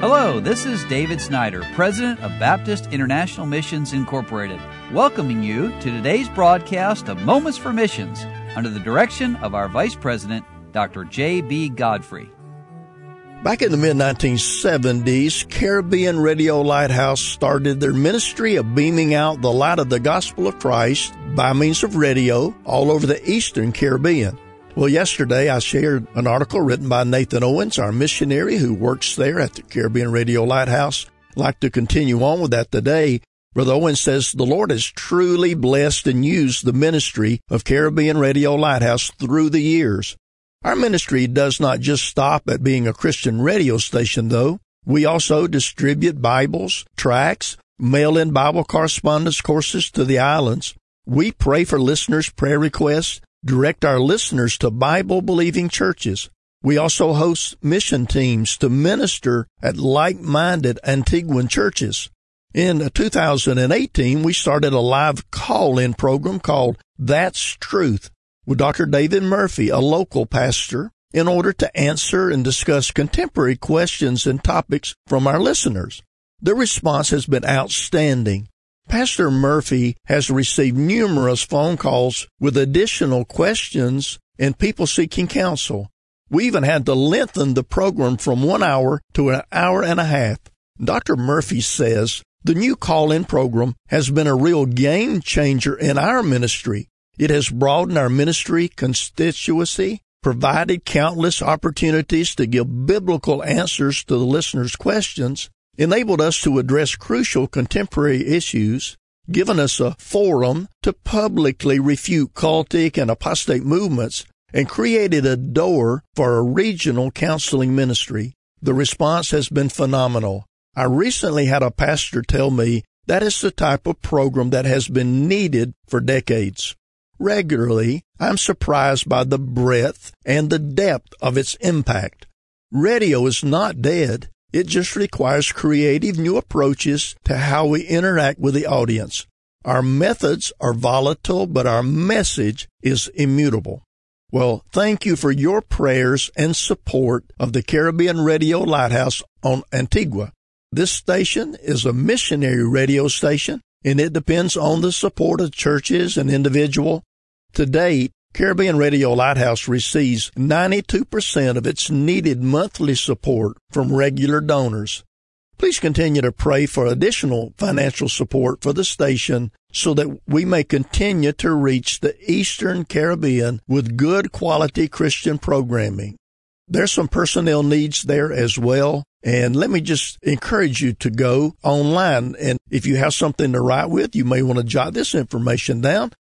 Hello, this is David Snyder, President of Baptist International Missions Incorporated, welcoming you to today's broadcast of Moments for Missions under the direction of our Vice President, Dr. J.B. Godfrey. Back in the mid 1970s, Caribbean Radio Lighthouse started their ministry of beaming out the light of the gospel of Christ by means of radio all over the eastern Caribbean. Well, yesterday I shared an article written by Nathan Owens, our missionary who works there at the Caribbean Radio Lighthouse. I'd like to continue on with that today. Brother Owens says the Lord has truly blessed and used the ministry of Caribbean Radio Lighthouse through the years. Our ministry does not just stop at being a Christian radio station, though. We also distribute Bibles, tracts, mail in Bible correspondence courses to the islands. We pray for listeners' prayer requests direct our listeners to Bible believing churches. We also host mission teams to minister at like minded Antiguan churches. In 2018, we started a live call in program called That's Truth with Dr. David Murphy, a local pastor, in order to answer and discuss contemporary questions and topics from our listeners. The response has been outstanding. Pastor Murphy has received numerous phone calls with additional questions and people seeking counsel. We even had to lengthen the program from one hour to an hour and a half. Dr. Murphy says the new call-in program has been a real game changer in our ministry. It has broadened our ministry constituency, provided countless opportunities to give biblical answers to the listeners' questions, enabled us to address crucial contemporary issues, given us a forum to publicly refute cultic and apostate movements, and created a door for a regional counseling ministry. The response has been phenomenal. I recently had a pastor tell me that is the type of program that has been needed for decades. Regularly, I'm surprised by the breadth and the depth of its impact. Radio is not dead. It just requires creative new approaches to how we interact with the audience. Our methods are volatile, but our message is immutable. Well, thank you for your prayers and support of the Caribbean Radio Lighthouse on Antigua. This station is a missionary radio station and it depends on the support of churches and individual. To date, Caribbean Radio Lighthouse receives 92% of its needed monthly support from regular donors. Please continue to pray for additional financial support for the station so that we may continue to reach the Eastern Caribbean with good quality Christian programming. There's some personnel needs there as well. And let me just encourage you to go online. And if you have something to write with, you may want to jot this information down.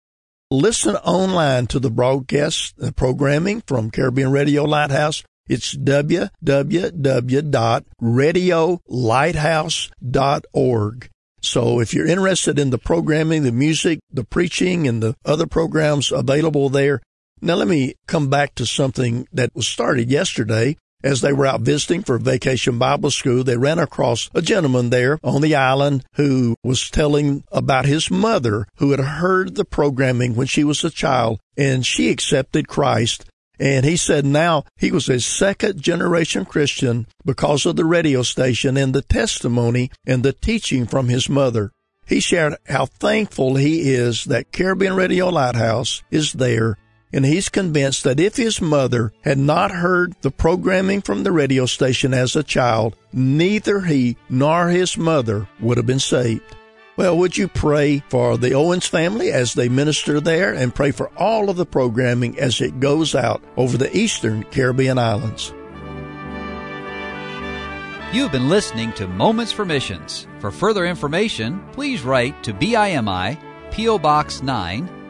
Listen online to the broadcast and programming from Caribbean Radio Lighthouse. It's www.radiolighthouse.org. So if you're interested in the programming, the music, the preaching, and the other programs available there, now let me come back to something that was started yesterday as they were out visiting for vacation Bible school, they ran across a gentleman there on the island who was telling about his mother who had heard the programming when she was a child and she accepted Christ. And he said now he was a second generation Christian because of the radio station and the testimony and the teaching from his mother. He shared how thankful he is that Caribbean Radio Lighthouse is there and he's convinced that if his mother had not heard the programming from the radio station as a child, neither he nor his mother would have been saved. Well, would you pray for the Owens family as they minister there and pray for all of the programming as it goes out over the eastern Caribbean islands? You've been listening to Moments for Missions. For further information, please write to BIMI, P.O. Box 9,